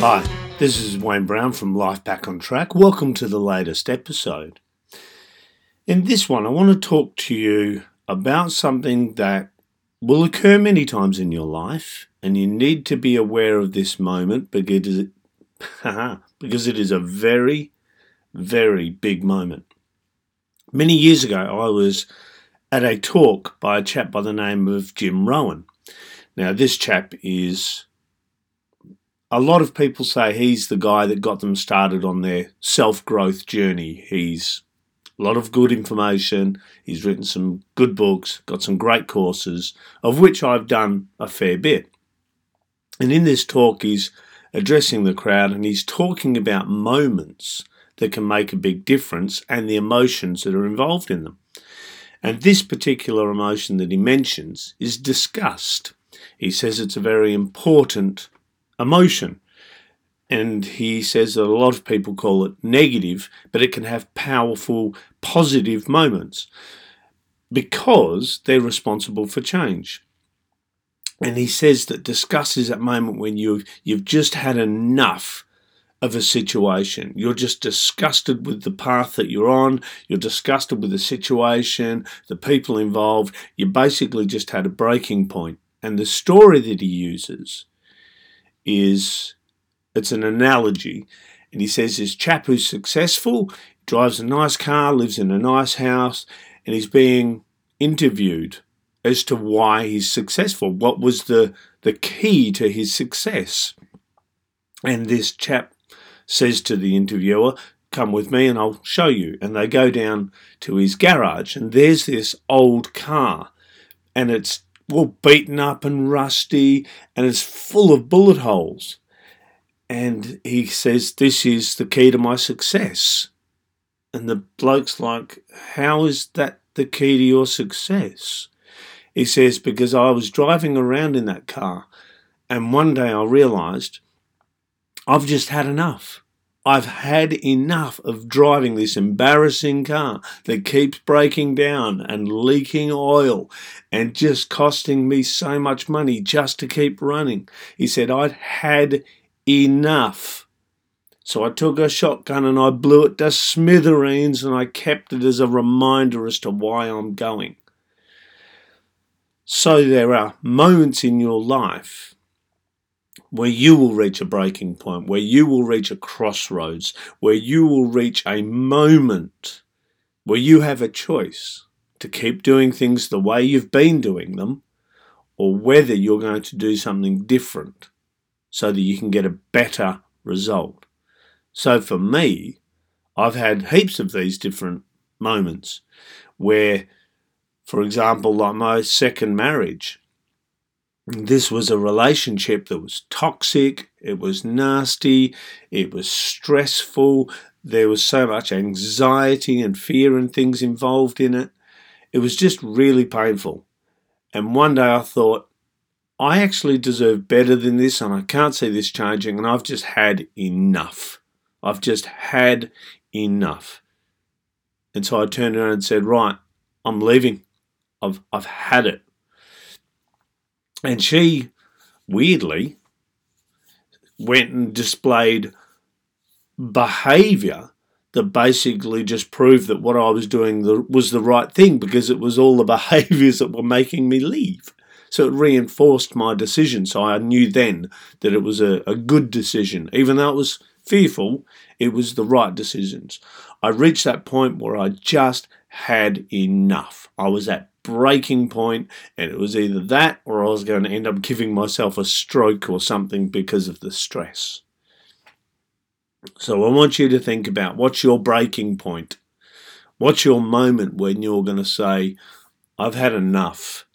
Hi, this is Wayne Brown from Life Back on Track. Welcome to the latest episode. In this one, I want to talk to you about something that will occur many times in your life, and you need to be aware of this moment because it, because it is a very, very big moment. Many years ago, I was at a talk by a chap by the name of Jim Rohn. Now, this chap is a lot of people say he's the guy that got them started on their self growth journey. He's a lot of good information. He's written some good books, got some great courses, of which I've done a fair bit. And in this talk, he's addressing the crowd and he's talking about moments that can make a big difference and the emotions that are involved in them. And this particular emotion that he mentions is disgust. He says it's a very important emotion. And he says that a lot of people call it negative, but it can have powerful positive moments because they're responsible for change. And he says that disgust is that moment when you've, you've just had enough of a situation. You're just disgusted with the path that you're on. You're disgusted with the situation, the people involved. You basically just had a breaking point. And the story that he uses is it's an analogy. And he says this chap who's successful, drives a nice car, lives in a nice house, and he's being interviewed as to why he's successful. What was the, the key to his success? And this chap says to the interviewer, Come with me and I'll show you. And they go down to his garage, and there's this old car, and it's all beaten up and rusty, and it's full of bullet holes. And he says, This is the key to my success. And the bloke's like, How is that the key to your success? He says, Because I was driving around in that car, and one day I realized I've just had enough. I've had enough of driving this embarrassing car that keeps breaking down and leaking oil and just costing me so much money just to keep running. He said, I'd had enough. So I took a shotgun and I blew it to smithereens and I kept it as a reminder as to why I'm going. So there are moments in your life where you will reach a breaking point, where you will reach a crossroads, where you will reach a moment where you have a choice to keep doing things the way you've been doing them or whether you're going to do something different so that you can get a better result. So for me, I've had heaps of these different moments where, for example, like my second marriage, this was a relationship that was toxic, it was nasty, it was stressful, there was so much anxiety and fear and things involved in it. It was just really painful. And one day I thought, I actually deserve better than this and I can't see this changing, and I've just had enough. I've just had enough. And so I turned around and said, Right, I'm leaving. I've, I've had it. And she, weirdly, went and displayed behavior that basically just proved that what I was doing was the right thing because it was all the behaviors that were making me leave. So it reinforced my decision. So I knew then that it was a, a good decision. Even though it was fearful, it was the right decisions. I reached that point where I just had enough. I was at breaking point, and it was either that or I was going to end up giving myself a stroke or something because of the stress. So I want you to think about what's your breaking point? What's your moment when you're going to say, I've had enough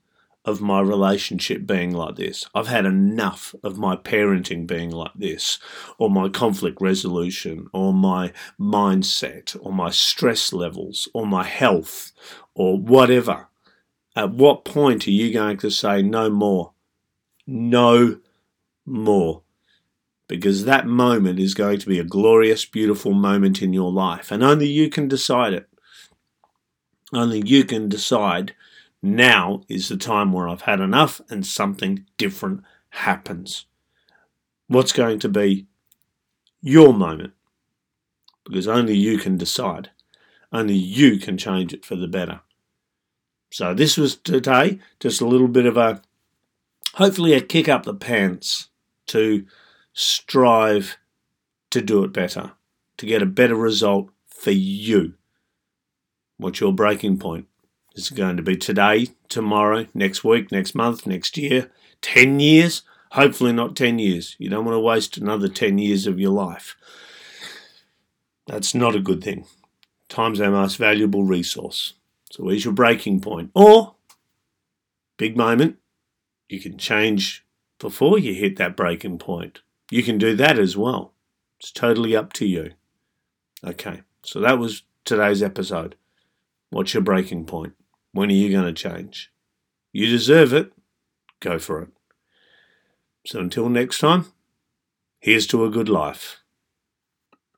of my relationship being like this. I've had enough of my parenting being like this, or my conflict resolution, or my mindset, or my stress levels, or my health, or whatever. At what point are you going to say no more? No more. Because that moment is going to be a glorious, beautiful moment in your life, and only you can decide it. Only you can decide now is the time where I've had enough and something different happens. What's going to be your moment. Because only you can decide. Only you can change it for the better. So this was today just a little bit of a hopefully a kick up the pants to strive to do it better, to get a better result for you. What's your breaking point? Is it going to be today, tomorrow, next week, next month, next year, 10 years? Hopefully, not 10 years. You don't want to waste another 10 years of your life. That's not a good thing. Time's our most valuable resource. So, where's your breaking point? Or, big moment, you can change before you hit that breaking point. You can do that as well. It's totally up to you. Okay, so that was today's episode. What's your breaking point? When are you going to change? You deserve it. Go for it. So until next time, here's to a good life.